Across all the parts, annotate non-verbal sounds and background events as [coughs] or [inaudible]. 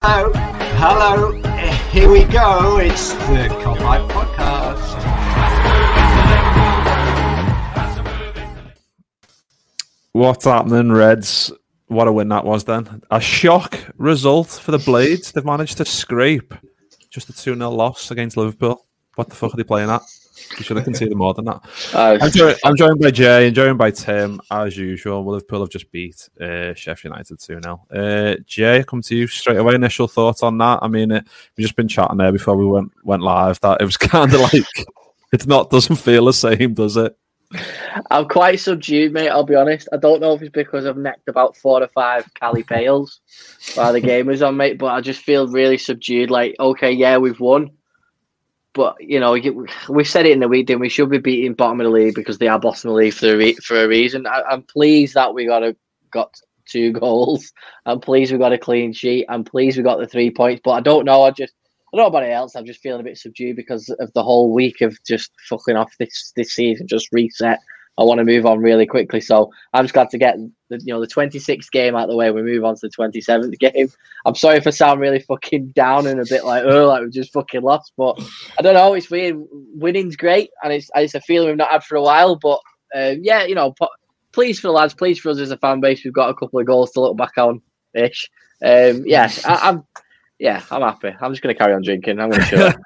Hello, hello. Here we go. It's the Kop Hype Podcast. What's happening, Reds? What a win that was then. A shock result for the Blades. They've managed to scrape just a 2 0 loss against Liverpool. What the fuck are they playing at? You should have conceded more than that. I'm, joined, I'm joined by Jay and joined by Tim, as usual. Liverpool have just beat uh, Sheffield United 2 0. Uh, Jay, come to you straight away. Initial thoughts on that? I mean, it, we've just been chatting there before we went, went live that it was [laughs] kind of like it's not, doesn't feel the same, does it? I'm quite subdued, mate. I'll be honest. I don't know if it's because I've necked about four or five Cali pails while the game was on, mate. But I just feel really subdued. Like, okay, yeah, we've won, but you know, we said it in the week, didn't we? Should be beating bottom of the league because they are bottom of the league for a re- for a reason. I, I'm pleased that we got a got two [laughs] goals. I'm pleased we got a clean sheet. I'm pleased we got the three points. But I don't know. I just I don't know about else. I'm just feeling a bit subdued because of the whole week of just fucking off this this season. Just reset. I want to move on really quickly. So I'm just glad to get the you know the 26th game out of the way. We move on to the 27th game. I'm sorry if I sound really fucking down and a bit like oh like we just fucking lost, but I don't know. It's weird. Winning's great, and it's it's a feeling we've not had for a while. But uh, yeah, you know, please for the lads, please for us as a fan base. We've got a couple of goals to look back on ish. Um, yeah, I, I'm yeah, I'm happy. I'm just going to carry on drinking. I'm going [laughs] to.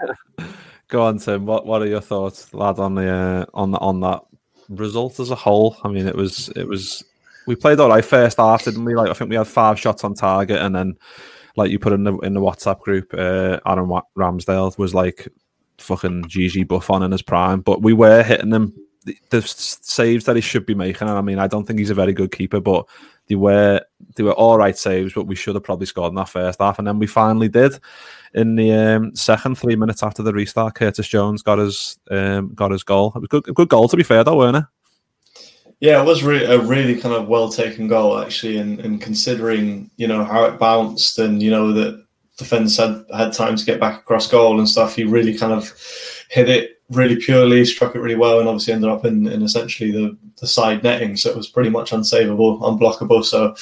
Go on, Tim. What What are your thoughts, lad, on the uh, on the, on that result as a whole? I mean, it was it was we played all right first half, didn't we? Like I think we had five shots on target, and then like you put in the in the WhatsApp group, uh, Aaron Ramsdale was like fucking Gigi Buffon in his prime, but we were hitting them. The, the saves that he should be making, and I mean, I don't think he's a very good keeper, but they were they were all right saves, but we should have probably scored in that first half, and then we finally did in the um, second three minutes after the restart. Curtis Jones got his um, got his goal. It was good, good goal to be fair, though, weren't it? Yeah, it was a really kind of well taken goal actually, and, and considering you know how it bounced and you know that defence had had time to get back across goal and stuff, he really kind of hit it really purely, struck it really well, and obviously ended up in, in essentially the, the side netting. So it was pretty much unsavable, unblockable. So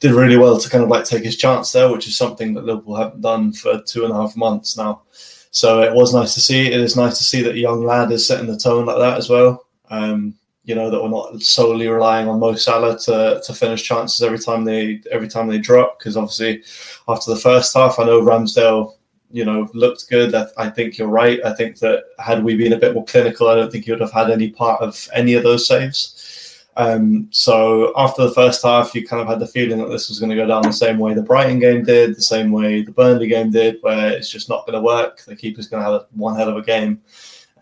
did really well to kind of like take his chance there, which is something that Liverpool haven't done for two and a half months now. So it was nice to see. It is nice to see that a young lad is setting the tone like that as well. Um, you know that we're not solely relying on Mo Salah to, to finish chances every time they every time they drop. Because obviously, after the first half, I know Ramsdale, you know, looked good. I, I think you're right. I think that had we been a bit more clinical, I don't think he would have had any part of any of those saves. Um, so after the first half, you kind of had the feeling that this was going to go down the same way the Brighton game did, the same way the Burnley game did, where it's just not going to work. The keeper's going to have one hell of a game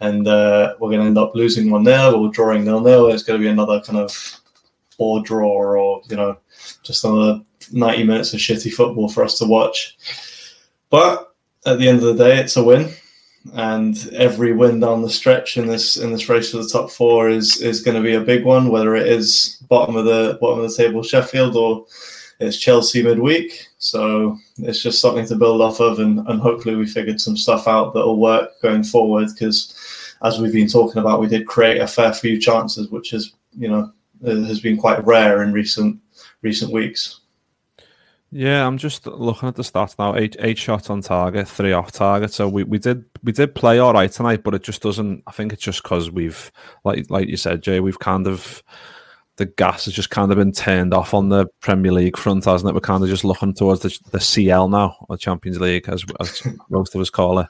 and uh, we're going to end up losing one 0 or drawing nil nil. It's going to be another kind of poor draw, or you know, just another ninety minutes of shitty football for us to watch. But at the end of the day, it's a win, and every win down the stretch in this in this race for the top four is is going to be a big one. Whether it is bottom of the bottom of the table Sheffield or it's Chelsea midweek, so it's just something to build off of, and, and hopefully we figured some stuff out that will work going forward. Because as we've been talking about, we did create a fair few chances, which is you know has been quite rare in recent recent weeks. Yeah, I'm just looking at the stats now. Eight eight shots on target, three off target. So we, we did we did play all right tonight, but it just doesn't. I think it's just because we've like like you said, Jay. We've kind of the gas has just kind of been turned off on the Premier League front, hasn't it? We're kind of just looking towards the, the CL now, or Champions League, as, as most of us call it.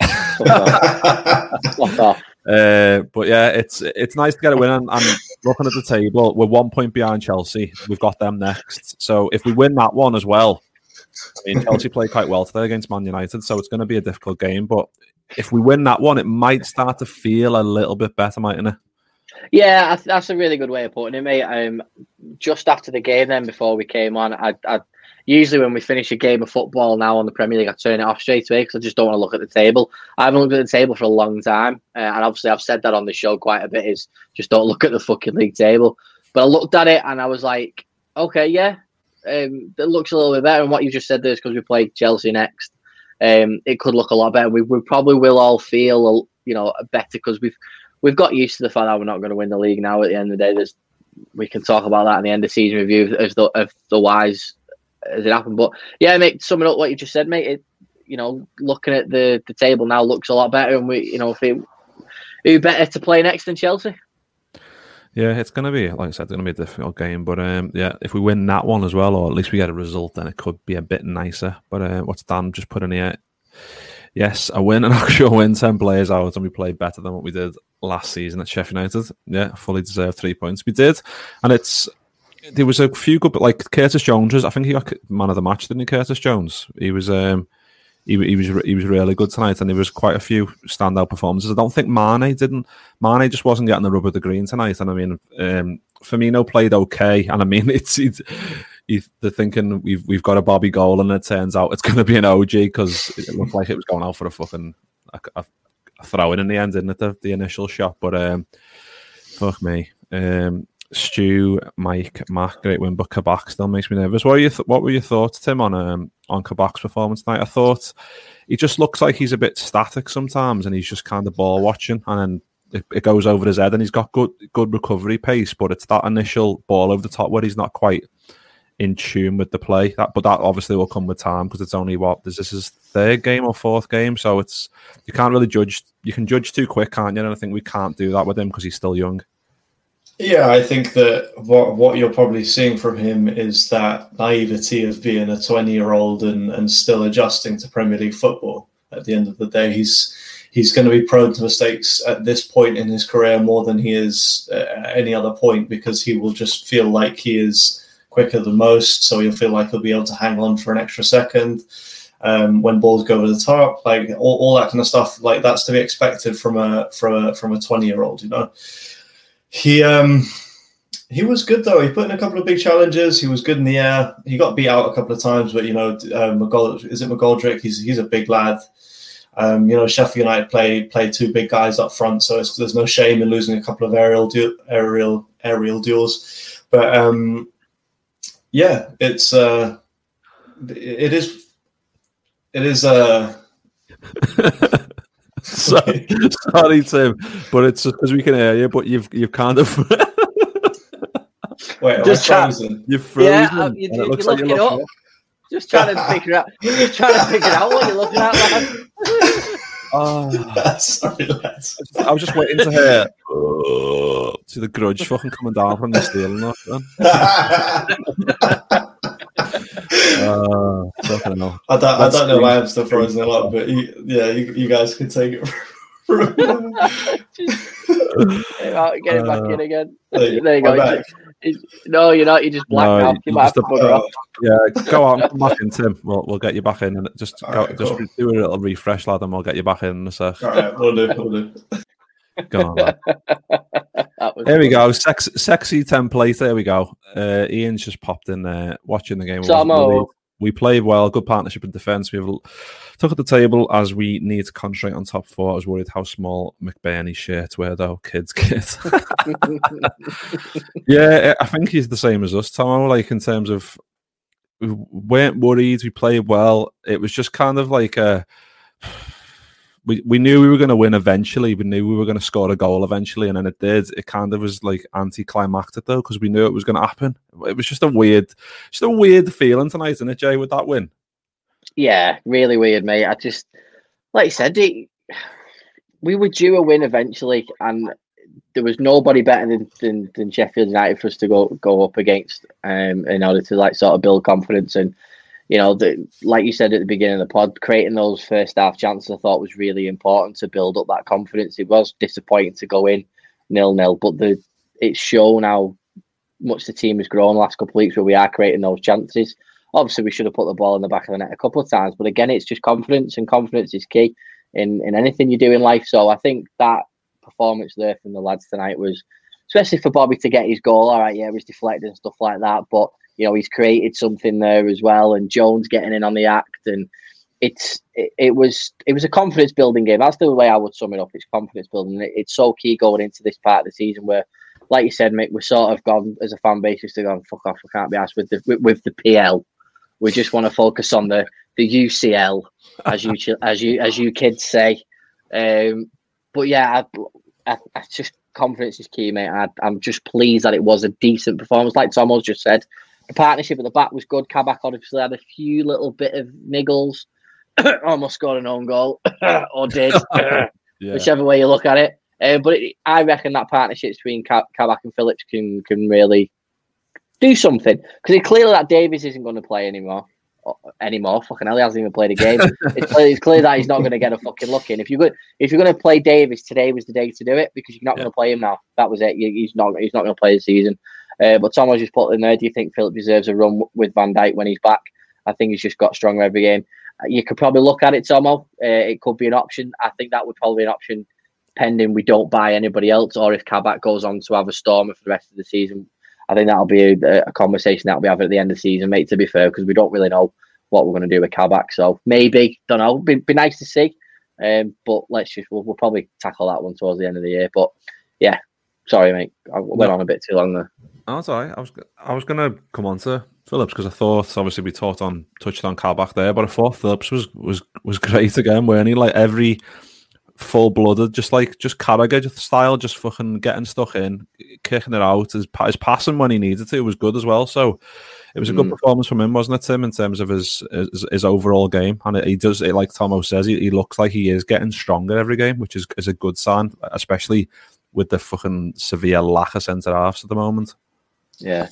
[laughs] [laughs] uh, but yeah, it's it's nice to get a win. And, and looking at the table, we're one point behind Chelsea. We've got them next. So if we win that one as well, I mean, Chelsea played quite well today against Man United, so it's going to be a difficult game. But if we win that one, it might start to feel a little bit better, mightn't it? Yeah, that's a really good way of putting it, mate. Um, just after the game, then before we came on, I, I usually when we finish a game of football now on the Premier League, I turn it off straight away because I just don't want to look at the table. I haven't looked at the table for a long time, uh, and obviously I've said that on the show quite a bit. Is just don't look at the fucking league table. But I looked at it and I was like, okay, yeah, um, it looks a little bit better. And what you just said there is because we play Chelsea next. Um, it could look a lot better. We, we probably will all feel, you know, better because we've we've got used to the fact that we're not going to win the league now. At the end of the day, there's we can talk about that in the end of season review if the the wise as it happened. But yeah, mate, summing up what you just said, mate. It, you know, looking at the the table now looks a lot better, and we, you know, if it, who better to play next than Chelsea? Yeah, it's going to be, like I said, it's going to be a difficult game. But um, yeah, if we win that one as well, or at least we get a result, then it could be a bit nicer. But uh, what's Dan just put in here? Yes, a win, an [laughs] actual win, 10 players out, and we played better than what we did last season at Sheffield United. Yeah, fully deserved three points. We did. And it's, there was a few good, but like Curtis Jones, I think he got man of the match, didn't he, Curtis Jones? He was, um, he, he was he was really good tonight, and there was quite a few standout performances. I don't think Mane didn't. Mane just wasn't getting the rub of the green tonight, and I mean, um, Firmino played okay, and I mean, [laughs] it's, it's they're thinking we've we've got a Bobby goal, and it turns out it's going to be an OG because it looked like it was going out for a fucking a, a, a throw in in the end, didn't it? The, the initial shot, but um, fuck me. Um, Stu, Mike, Mark, great win, but Kabak still makes me nervous. What, are you th- what were your thoughts, Tim, on um, on Kabak's performance tonight? I thought he just looks like he's a bit static sometimes, and he's just kind of ball watching, and then it, it, goes over his head, and he's got good good recovery pace, but it's that initial ball over the top where he's not quite in tune with the play. That, but that obviously will come with time because it's only what this is his third game or fourth game, so it's you can't really judge. You can judge too quick, can't you? And I think we can't do that with him because he's still young. Yeah, I think that what what you're probably seeing from him is that naivety of being a 20 year old and, and still adjusting to Premier League football. At the end of the day, he's he's going to be prone to mistakes at this point in his career more than he is at any other point because he will just feel like he is quicker than most, so he'll feel like he'll be able to hang on for an extra second. Um, when balls go over the top, like all, all that kind of stuff, like that's to be expected from a from a from a 20 year old, you know. He um he was good though. He put in a couple of big challenges. He was good in the air. He got beat out a couple of times, but you know, uh, McGold, is it McGoldrick? He's he's a big lad. Um, you know, Sheffield United play play two big guys up front, so there's no shame in losing a couple of aerial du- aerial aerial duels. But um, yeah, it's uh, it is it is uh [laughs] sorry, sorry, Tim, but it's because we can hear you. But you've you've kind of wait, just frozen. You've um, frozen. Yeah, you, you, looks like you're up. Just trying to figure out. Just trying to figure out what you're looking at, man. Oh, [laughs] sorry, lads. I was just waiting to hear to the grudge fucking coming down from the ceiling. [laughs] uh, I don't, I don't know why I'm still frozen a lot, but you, [laughs] yeah, you, you guys can take it. [laughs] get it back uh, in again. There you, there you go. No, you're not. You just blacked no, out. You might have to bugger off. Yeah, go on, come back in, Tim. We'll, we'll get you back in, and just go, right, just cool. do a little refresh, lad, and we'll get you back in, in a sec. All right, we'll do. We'll do. Go on. [laughs] There we go. Sex, sexy template. There we go. Uh, Ian's just popped in there watching the game. We played well. Good partnership in defence. We have took at the table as we need to concentrate on top four. I was worried how small McBurnie's shirts were, though. Kids, kids. [laughs] yeah, I think he's the same as us, Tom. Like in terms of we weren't worried. We played well. It was just kind of like a. We, we knew we were going to win eventually. We knew we were going to score a goal eventually, and then it did. It kind of was like anticlimactic though, because we knew it was going to happen. It was just a weird, just a weird feeling tonight, isn't it, Jay? With that win. Yeah, really weird, mate. I just, like you said, it, we were due a win eventually, and there was nobody better than, than, than Sheffield United for us to go go up against um, in order to like sort of build confidence and you know the, like you said at the beginning of the pod creating those first half chances I thought was really important to build up that confidence it was disappointing to go in nil nil but the it's shown how much the team has grown the last couple of weeks where we are creating those chances obviously we should have put the ball in the back of the net a couple of times but again it's just confidence and confidence is key in in anything you do in life so I think that performance there from the lads tonight was, especially for Bobby to get his goal. All right, yeah, it was deflected and stuff like that, but you know he's created something there as well, and Jones getting in on the act, and it's it, it was it was a confidence building game. That's the way I would sum it up. It's confidence building. It, it's so key going into this part of the season where. Like you said, Mick, we're sort of gone as a fan base just to go fuck off. We can't be asked with the with, with the PL. We just want to focus on the the UCL, as you as you as you kids say. Um, but yeah, I, I, I just confidence is key, mate. I, am just pleased that it was a decent performance. Like Tomo's just said, the partnership at the back was good. Kabak obviously had a few little bit of niggles, [coughs] almost scored an own goal, [coughs] or did, [laughs] yeah. whichever way you look at it. Uh, but it, I reckon that partnership between Kabak and Phillips can can really do something because it's clear that Davies isn't going to play anymore anymore. Fucking hell, he hasn't even played a game. [laughs] it's, clear, it's, clear, that he's not going to get a fucking look in. If you're good, if you're going to play Davies, today was the day to do it because you're not yeah. going to play him now. That was it. He's not. He's not going to play the season. Uh, but Tom was just put in there. Do you think Philip deserves a run with Van Dijk when he's back? I think he's just got stronger every game. Uh, you could probably look at it, Tomo. Uh, it could be an option. I think that would probably be an option pending we don't buy anybody else, or if Kabak goes on to have a stormer for the rest of the season. I think that'll be a, a conversation that we have at the end of the season, mate. To be fair, because we don't really know what we're going to do with Kabak. So maybe, don't know, be, be nice to see. Um, but let's just, we'll, we'll, probably tackle that one towards the end of the year. But yeah, sorry, mate. I went on a bit too long there. Oh, right. I was, I was going to come on to Phillips because I thought, obviously, we talked on, touched on Kabak there, but I thought Phillips was, was, was [laughs] great again, weren't he? Like every, full blooded, just like just Carragher style, just fucking getting stuck in, kicking it out. His, his passing when he needed to was good as well. So it was a good mm. performance from him, wasn't it, Tim, in terms of his his, his overall game? And he does it like Tomo says, he, he, looks like he is getting stronger every game, which is is a good sign, especially with the fucking severe lack of centre halves at the moment. Yeah,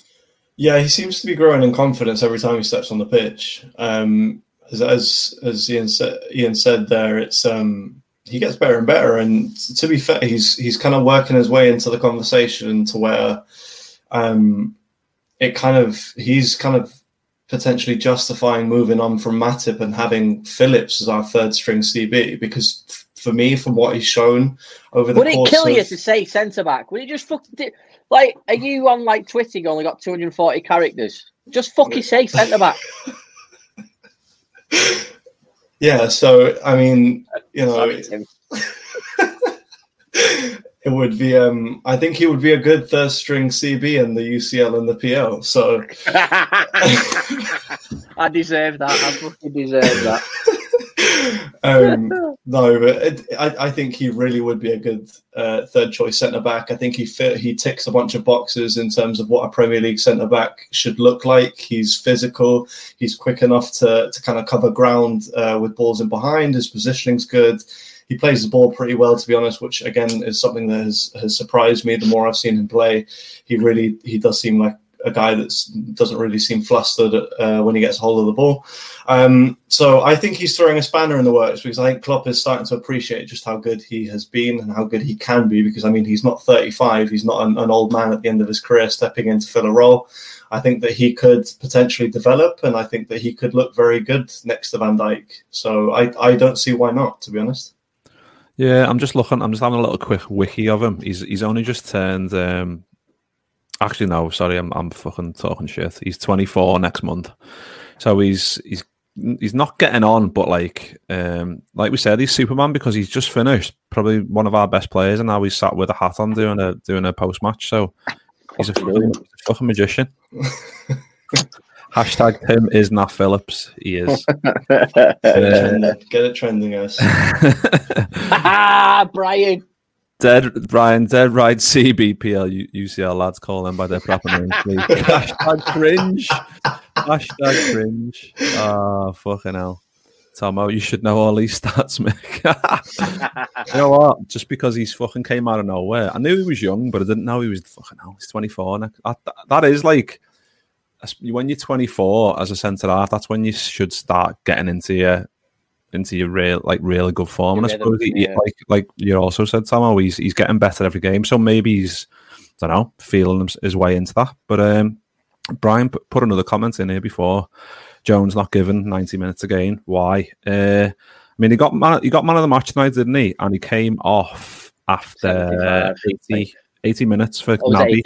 yeah, he seems to be growing in confidence every time he steps on the pitch. Um, as as, as Ian said, Ian said there, it's um, he gets better and better. And to be fair, he's he's kind of working his way into the conversation to where um, it kind of he's kind of potentially justifying moving on from Matip and having Phillips as our third string CB because for me, from what he's shown over the would it kill of... you to say centre back? Would it just fucking. Like? Are you on like Twitter? You only got two hundred and forty characters. Just fucking say centre back. yeah. So I mean, you know. [laughs] it would be um I think he would be a good third string CB in the UCL and the PL. So [laughs] I deserve that. I fucking deserve that. [laughs] um, no, but it, I, I think he really would be a good uh, third choice centre back. I think he fit, he ticks a bunch of boxes in terms of what a Premier League centre back should look like. He's physical. He's quick enough to to kind of cover ground uh, with balls in behind. His positioning's good he plays the ball pretty well, to be honest, which again is something that has, has surprised me. The more I've seen him play, he really he does seem like a guy that doesn't really seem flustered uh, when he gets hold of the ball. Um, so I think he's throwing a spanner in the works because I think Klopp is starting to appreciate just how good he has been and how good he can be. Because I mean, he's not 35; he's not an, an old man at the end of his career stepping in to fill a role. I think that he could potentially develop, and I think that he could look very good next to Van Dijk. So I, I don't see why not, to be honest. Yeah, I'm just looking. I'm just having a little quick wiki of him. He's he's only just turned. Um, actually, no, sorry, I'm I'm fucking talking shit. He's 24 next month, so he's he's he's not getting on. But like um, like we said, he's Superman because he's just finished. Probably one of our best players, and now he's sat with a hat on doing a doing a post match. So he's a fucking, fucking magician. [laughs] Hashtag Tim is Nat Phillips. He is. Get it trending, get it trending, guys. [laughs] [laughs] ah, Brian. Dead Brian, dead right CBPL UCL lads call them by their proper names. please. [laughs] Hashtag cringe. Hashtag cringe. Ah, fucking hell. Tomo, you should know all these stats, [laughs] Mick. you know what? Just because he's fucking came out of nowhere. I knew he was young, but I didn't know he was fucking hell. He's 24. And that, that is like when you're 24 as a centre half, that's when you should start getting into your into your real like really good form. And I suppose he, yeah. like like you also said, Tomo, he's he's getting better every game. So maybe he's I don't know feeling his, way into that. But um, Brian put, another comment in here before. Jones not given 90 minutes again. Why? Uh, I mean, he got man, he got man of the match tonight, didn't he? And he came off after 80, 80 minutes for Oh, Naby.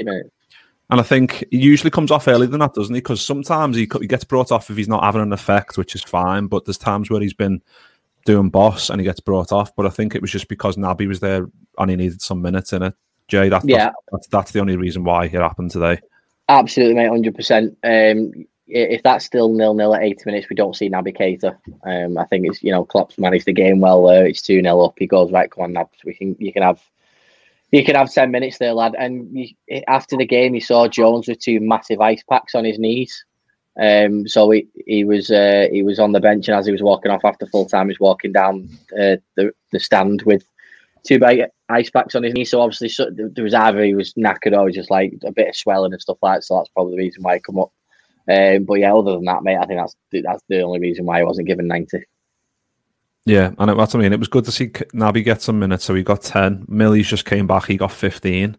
80 minutes? And I think he usually comes off earlier than that, doesn't he? Because sometimes he, he gets brought off if he's not having an effect, which is fine. But there's times where he's been doing boss and he gets brought off. But I think it was just because Naby was there and he needed some minutes in it. Jay, that, Yeah. that's, that's the only reason why it happened today. Absolutely, mate, hundred percent. Um, i- if that's still nil nil at eighty minutes, we don't see Naby Keita. Um, I think it's you know Klopp's managed the game well there. It's two 0 up. He goes right, come on, Nabs. We can you can have you can have ten minutes there, lad. And you, after the game, you saw Jones with two massive ice packs on his knees. Um, so he he was uh, he was on the bench, and as he was walking off after full time, he's walking down uh, the the stand with two big ice packs on his knee. So obviously, so, there was either he was knackered or was just like a bit of swelling and stuff like that. So that's probably the reason why he come up. Um, but yeah, other than that, mate, I think that's that's the only reason why he wasn't given ninety. Yeah, and it, that's what I mean. It was good to see Naby get some minutes. So he got 10. Millie's just came back. He got 15.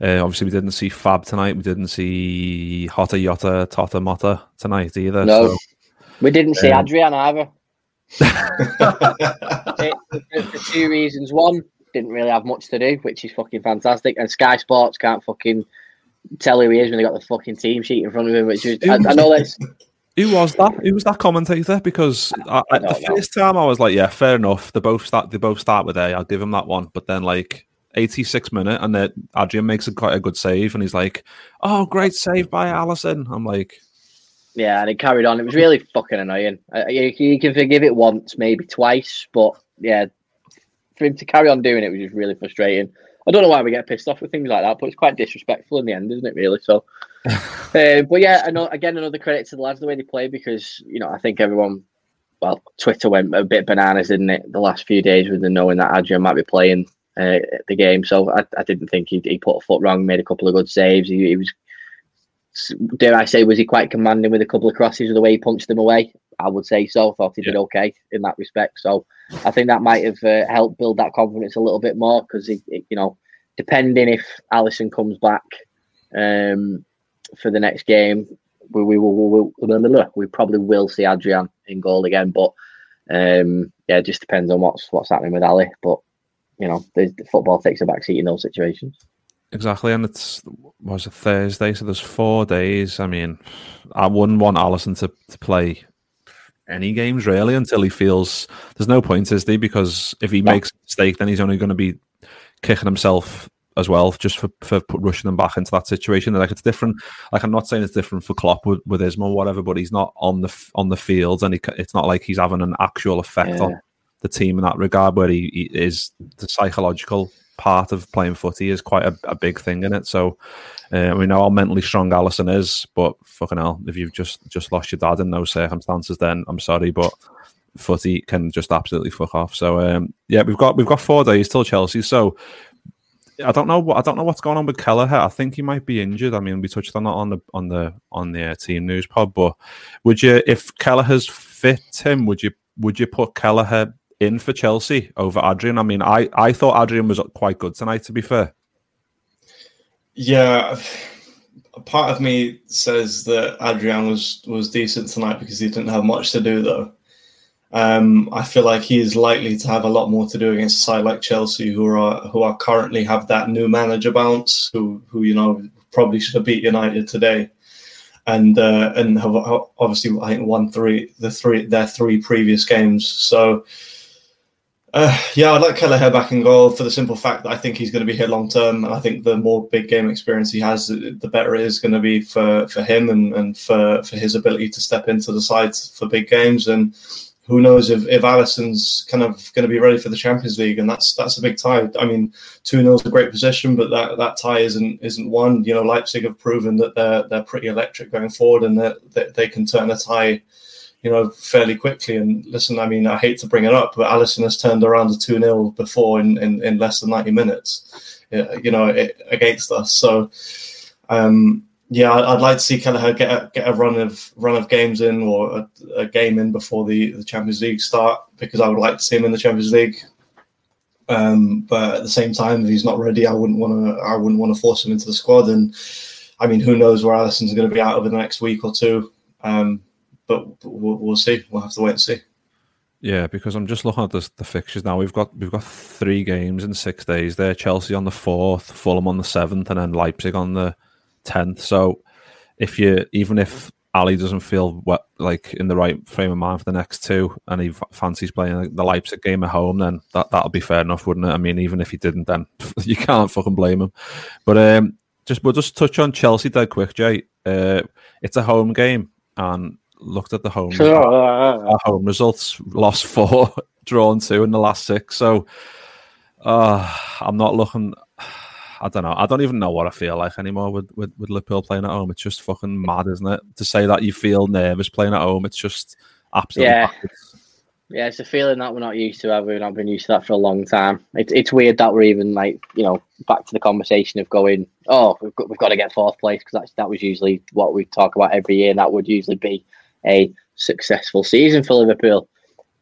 Uh, obviously, we didn't see Fab tonight. We didn't see Hotta Yotta Tata Motta tonight either. No, So, we didn't see um, Adrian either. [laughs] It- for, for two reasons. One, didn't really have much to do, which is fucking fantastic. And Sky Sports can't fucking tell who he is when they got the fucking team sheet in front of him. Which is, I, I know that's who was that? Who was that commentator? Because I, I, the know. first time I was like, yeah, fair enough. They both start. They both start with A. I'll give him that one. But then like 86 minute, and then Adrian makes a quite a good save, and he's like, "Oh, great save by Alisson." I'm like, Yeah, and it carried on. It was really fucking annoying. Uh, you, you can forgive it once, maybe twice, but yeah, for him to carry on doing it was just really frustrating. I don't know why we get pissed off with things like that, but it's quite disrespectful in the end, isn't it? Really. So, uh, [laughs] but yeah, again, another credit to the lads the way they play because you know I think everyone, well, Twitter went a bit bananas, didn't it? The last few days with the knowing that Adrian might be playing uh, the game, so I, I didn't think he, he put a foot wrong, made a couple of good saves. He, he was dare I say, was he quite commanding with a couple of crosses or the way he punched them away? I would say so. Thought he did okay in that respect. So I think that might have uh, helped build that confidence a little bit more because, he, you know, depending if Alisson comes back um, for the next game, we, we will we, we, we probably will see Adrian in goal again. But um, yeah, it just depends on what's what's happening with Ali. But you know, the, the football takes a backseat in those situations. Exactly, and it's was a Thursday, so there's four days. I mean, I wouldn't want Alisson to, to play any games really until he feels there's no point, is there? Because if he makes a mistake, then he's only going to be kicking himself as well just for, for rushing them back into that situation. Like it's different. Like I'm not saying it's different for Klopp with, with Isma or whatever, but he's not on the on the field, and he, it's not like he's having an actual effect Yeah. on the team in that regard. Where he, he is the psychological part of playing footy is quite a, a big thing in it. So uh, we know how mentally strong Alisson is, but fucking hell, if you've just just lost your dad in those circumstances, then I'm sorry, but footy can just absolutely fuck off. So um, yeah, we've got we've got four days till Chelsea. So I don't know what I don't know what's going on with Kelleher. I think he might be injured. I mean, we touched on that on the on the on the uh, team news pod. But would you, if Kelleher's fit, Tim, would you would you put Kelleher in for Chelsea over Adrian? I mean, I I thought Adrian was quite good tonight. To be fair, Yeah, a part of me says that Adrian was was decent tonight because he didn't have much to do though. Um, I feel like he is likely to have a lot more to do against a side like Chelsea, who are who are currently have that new manager bounce, who who you know probably should have beat United today, and uh, and have have obviously I think won three the three their three previous games. So Uh, yeah, I'd like Kelleher back in goal for the simple fact that I think he's going to be here long term, and I think the more big game experience he has, the better it is going to be for, for him and, and for, for his ability to step into the sides for big games. And who knows if, if Alisson's kind of going to be ready for the Champions League, and that's that's a big tie. I mean, two 0 is a great position, but that, that tie isn't isn't one. You know, Leipzig have proven that they're they're pretty electric going forward, and that, that they can turn a tie you know, fairly quickly. And listen, I mean, I hate to bring it up, but Alisson has turned around a 2 0 before in, in, in, less than 90 minutes, you know, it, against us. So, um, yeah, I'd like to see Kelleher get a, get a run of run of games in or a, a, game in before the, the Champions League start because I would like to see him in the Champions League. Um, but at the same time, if he's not ready, I wouldn't want to. I wouldn't want to force him into the squad. And I mean, who knows where Alisson's going to be out over the next week or two. Um, but we'll, we'll see. We'll have to wait and see. Yeah, because I'm just looking at the, the fixtures now. We've got we've got three games in six days. There, Chelsea on the fourth, Fulham on the seventh, and then Leipzig on the tenth. So, if you even if Ali doesn't feel what, like in the right frame of mind for the next two, and he fancies playing the Leipzig game at home, then that that'll be fair enough, wouldn't it? I mean, even if he didn't, then [laughs] you can't fucking blame him. But um, just we'll just touch on Chelsea dead quick, Jay. Uh, it's a home game, and looked at the home our home results, lost four, [laughs] drawn two in the last six. So uh, I'm not looking. I don't know. I don't even know what I feel like anymore with, with, with Liverpool playing at home. It's just fucking mad, isn't it? To say that you feel nervous playing at home, it's just absolutely. Yeah. Yeah, it's a feeling that we're not used to. Have We've not been used to that for a long time? It's it's weird that we're even like you know back to the conversation of going, oh, we've got, we've got to get fourth place because that was usually what we talk about every year. And that would usually be a successful season for Liverpool.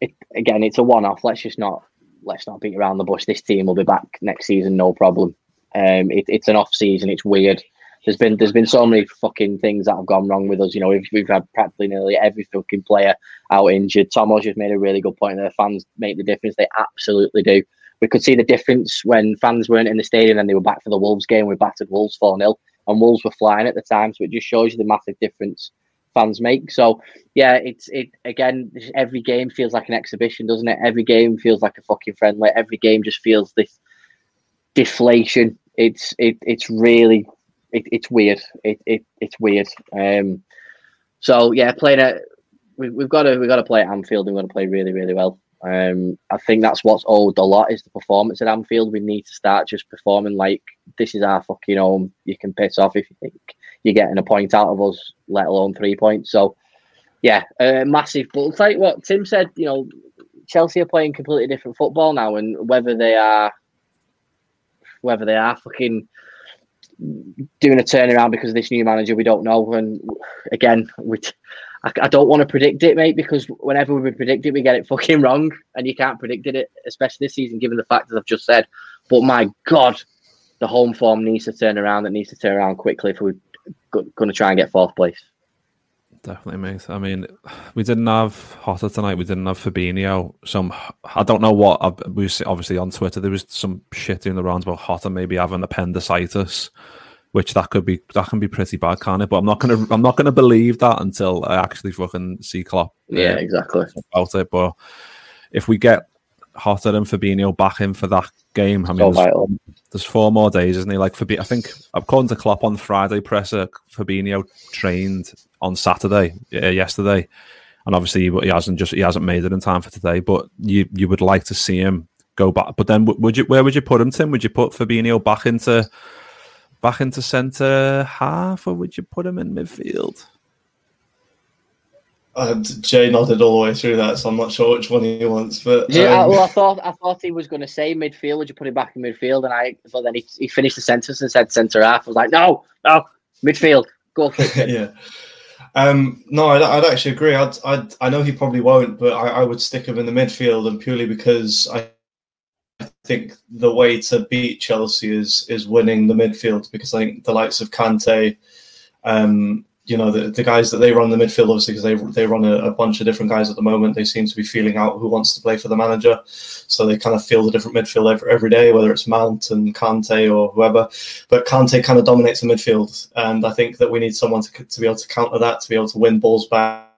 It, again, it's a one-off. Let's just not let's not beat around the bush. This team will be back next season, no problem. Um, it, it's an off season. It's weird. There's been there's been so many fucking things that have gone wrong with us. You know, we've, we've had practically nearly every fucking player out injured. Tomo just made a really good point. There, fans make the difference. They absolutely do. We could see the difference when fans weren't in the stadium and they were back for the Wolves game. We battered Wolves 4 0 and Wolves were flying at the time. So it just shows you the massive difference fans make. So yeah, it's it again. Every game feels like an exhibition, doesn't it? Every game feels like a fucking friendly. Every game just feels this deflation. It's it it's really it, it's weird. It, it it's weird. Um, so yeah, playing it. We, we've got to we've got to play at Anfield. and We're going to play really really well. Um, I think that's what's owed a lot is the performance at Anfield. We need to start just performing like this is our fucking home. You can piss off if you think you're getting a point out of us, let alone three points. So, yeah, uh, massive. But it's like what Tim said, you know, Chelsea are playing completely different football now, and whether they are, whether they are fucking doing a turnaround because of this new manager, we don't know. And again, we, I, I don't want to predict it, mate, because whenever we predict it, we get it fucking wrong, and you can't predict it, especially this season, given the factors I've just said. But my God, the home form needs to turn around. It needs to turn around quickly if we're going to try and get fourth place. Definitely, mate. I mean, we didn't have Jota tonight. We didn't have Fabinho. Some I don't know what. We obviously on Twitter there was some shit doing the rounds about Jota maybe having appendicitis, which that could be that can be pretty bad, can't it? But I'm not gonna I'm not gonna believe that until I actually fucking see Klopp. Yeah, uh, exactly about it. But if we get Jota and Fabinho back in for that game. I mean, so there's, there's, four more days, isn't he? Like Fabinho, I think according to Klopp on Friday presser, Fabinho trained on Saturday, uh, yesterday, and obviously he hasn't just he hasn't made it in time for today. But you you would like to see him go back. But then would you where would you put him, Tim? Would you put Fabinho back into back into centre half, or would you put him in midfield? Uh, Jay nodded all the way through that, so I'm not sure which one he wants. But yeah, um... well, I thought I thought he was going to say midfield. Would you put him back in midfield? And I, but then he, he finished the sentence and said centre half. I was like, no, no, midfield. Go for it. [laughs] yeah. Um, no, I'd, I'd, actually agree. I'd, I'd, i know he probably won't, but I, I, would stick him in the midfield, and purely because I think the way to beat Chelsea is is winning the midfield. Because I think the likes of Kante, um, you know the, the guys that they run the midfield obviously because they they run a, a, bunch of different guys at the moment they seem to be feeling out who wants to play for the manager so they kind of feel the different midfield every, every day whether it's Mount and Kante or whoever but Kante kind of dominates the midfield and I think that we need someone to, to be able to counter that to be able to win balls back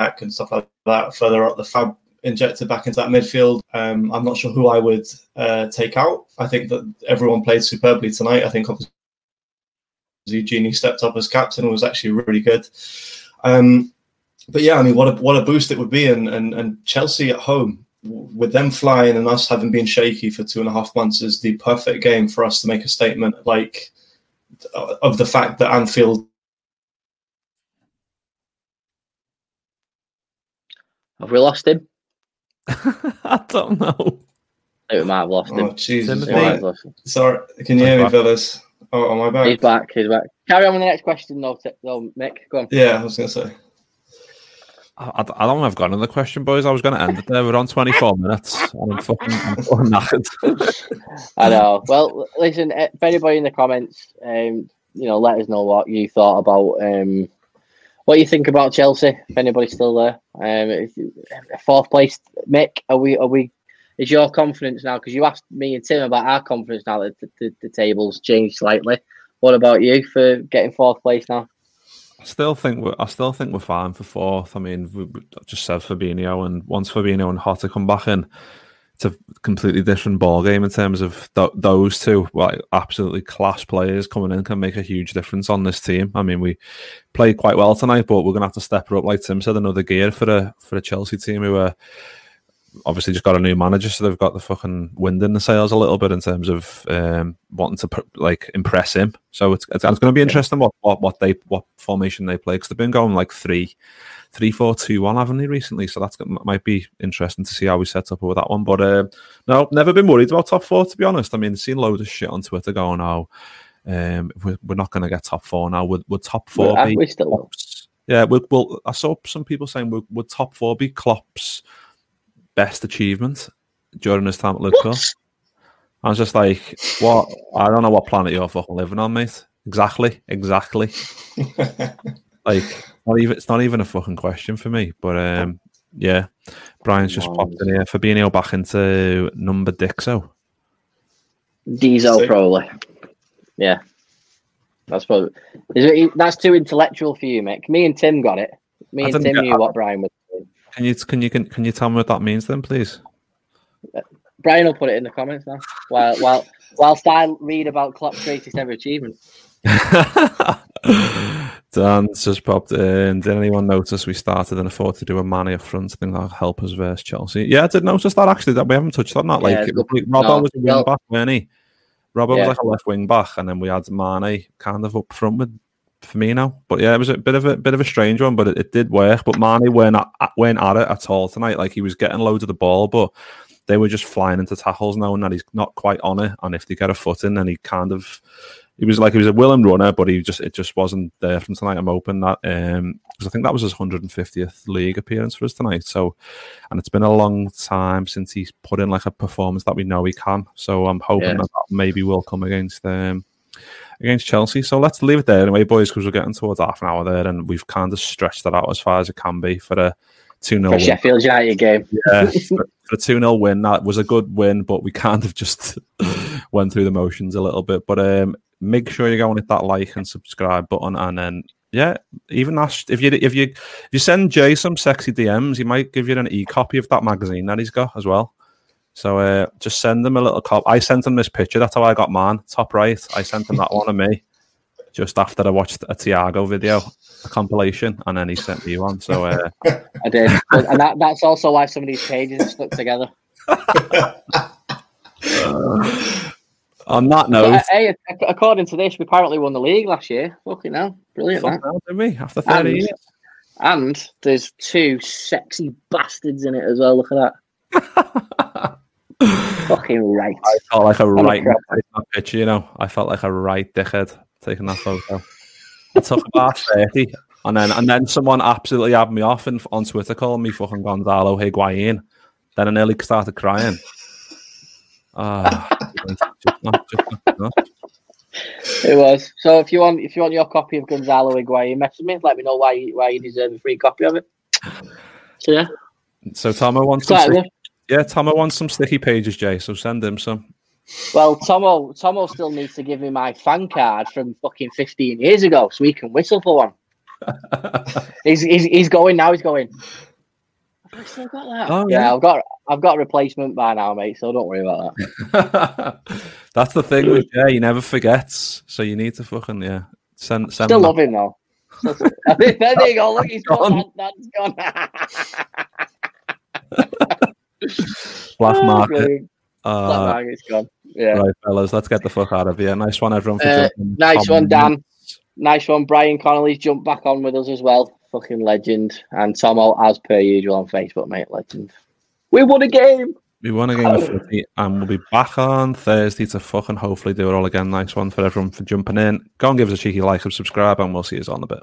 back and stuff like that. Further up the fab injected back into that midfield. Um, I'm not sure who I would uh, take out. I think that everyone played superbly tonight. I think obviously Gini stepped up as captain and was actually really good. Um, but yeah, I mean, what a what a boost it would be, and and, and Chelsea at home with them flying and us having been shaky for two and a half months is the perfect game for us to make a statement like of the fact that Anfield. Have we lost him? [laughs] I don't know. I think we might have lost him. Oh Jesus! Timothy. Might have lost him. Sorry, can you hear me, fellas? Oh, am I back? He's back. He's back. Carry on with the next question, though, T- though Mick. Go on. Yeah, I was gonna say. I, I I don't think I've got another question, boys. I was going to end it there. We're on 24 minutes. I'm fucking, I'm knackered. [laughs] I know. Well, listen, if anybody in the comments, um, you know, let us know what you thought about um, what do you think about Chelsea. If anybody's still there, um, fourth place, Mick, are we? Are we? Is your confidence now? Because you asked me and Tim about our confidence now that the, the, the tables changed slightly. What about you for getting fourth place now? I still think we're, I still think we're fine for fourth. I mean, we, just said Fabinho, and once Fabinho and Jota come back in, it's a completely different ball game in terms of th- those two. Like absolutely class players coming in can make a huge difference on this team. I mean, we played quite well tonight, but we're gonna have to step her up, like Tim said, another gear for a for a Chelsea team who are obviously just got a new manager, so they've got the fucking wind in the sails a little bit in terms of um, wanting to like impress him. So it's it's, it's going to be interesting what, what what they what formation they play because they've been going like three, three, four, two, one, haven't they recently? So that's gonna- might be interesting to see how we set up with that one. But uh, no, never been worried about top four to be honest. I mean, seen loads of shit on Twitter going, "Oh, um, we're, we're not going to get top four now. Would would top four Well, be we still will. Klopp's- Yeah, would, well, I saw some people saying would, would top four be Klopp's best achievement during his time at Liverpool? I was just like, what? I don't know what planet you're fucking living on, mate. Exactly, exactly. [laughs] like, not even it's not even a fucking question for me. But um, yeah, Brian's just popped in here. Fabinho back into number Dixo. Diesel Sick. probably. Yeah, that's probably. Is it, that's too intellectual for you, Mick. Me and Tim got it. Me and Tim get- knew what Brian was. doing. Can you can you can, can you tell me what that means then, please? Brian will put it in the comments now. While while whilst I read about Klopp's greatest ever achievement. [laughs] Dan's just popped in. Did anyone notice we started and thought to do a Mane up front? I think that'll help us versus Chelsea. Yeah, I did notice that actually. That we haven't touched on that. Like, Yeah, was like Robbo no, was a wing well- back, weren't he? Robbo Yeah. was like a left wing back, and then we had Mane kind of up front with Firmino. But yeah, it was a bit of a bit of a strange one, but it, it did work. But Mane weren't at, weren't at it at all tonight. Like he was getting loads of the ball, but they were just flying into tackles, knowing that he's not quite on it. And if they get a foot in, then he kind of he was like he was a willing runner, but he just it just wasn't there from tonight. I'm hoping that um because I think that was his 150th league appearance for us tonight. So, and it's been a long time since he's put in like a performance that we know he can. So I'm hoping Yeah. that, that maybe will come against um against Chelsea. So let's leave it there anyway, boys, because we're getting towards half an hour there, and we've kind of stretched that out as far as it can be for a two 0 For win. Sheffield United game. Yeah, [laughs] for, for a 2 0 win, that was a good win, but we kind of just [laughs] went through the motions a little bit. But um, make sure you go and hit that like and subscribe button, and then yeah, even ask if you if you if you send Jay some sexy DMs, he might give you an e copy of that magazine that he's got as well. So uh, just send him a little cop. I sent him this picture. That's how I got mine. Top right. I sent him that one of me just after I watched a Thiago video, a compilation, and then he sent me one. So uh, [laughs] I did, and and that, that's also why some of these pages are stuck together. [laughs] on that But, note, uh, hey, according to this, we apparently won the league last year. Fucking hell, brilliant! fuck that. hell, did we after thirty And, years? and there's two sexy bastards in it as well. Look at that. [laughs] Fucking right. I felt like a right crap. picture, you know. I felt like a right dickhead taking that photo. I took about 30, [laughs] and then and then someone absolutely had me off and on Twitter calling me fucking Gonzalo Higuain. Then I nearly started crying. Ah, just not, just not. It was. So if you want, if you want your copy of Gonzalo Higuain, message me. Let me know why you, why you deserve a free copy of it. So yeah, So Tomo wants some sticky, yeah, Tomo wants some sticky pages, Jay. So send him some. Well, Tomo, Tomo still needs to give me my fan card from fucking 15 years ago, so he can whistle for one. [laughs] he's, he's he's going now. He's going. Have I still got that? Oh, yeah. yeah. I've got I've got a replacement by now, mate. So don't worry about that. [laughs] That's the thing with Jay, he never forgets. So you need to fucking yeah. Send send Still love him though. [laughs] there you go. Look, he's gone. That, that's gone. [laughs] Black Market. Brilliant. Uh, Black Market's gone. Yeah. Right, fellas, let's get the fuck out of here. Nice one, everyone. For Uh, jumping. nice one, Dan. Nice one, Brian Connolly's jumped back on with us as well. Fucking legend. And Tomo, as per usual on Facebook, mate, legend. We won a game. We won a game of footy, and we'll be back on Thursday to fucking hopefully do it all again. Nice one for everyone for jumping in. Go and give us a cheeky like and subscribe, and we'll see you on a bit.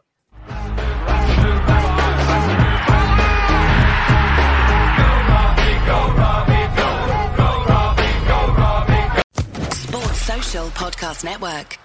Sports Social Podcast Network.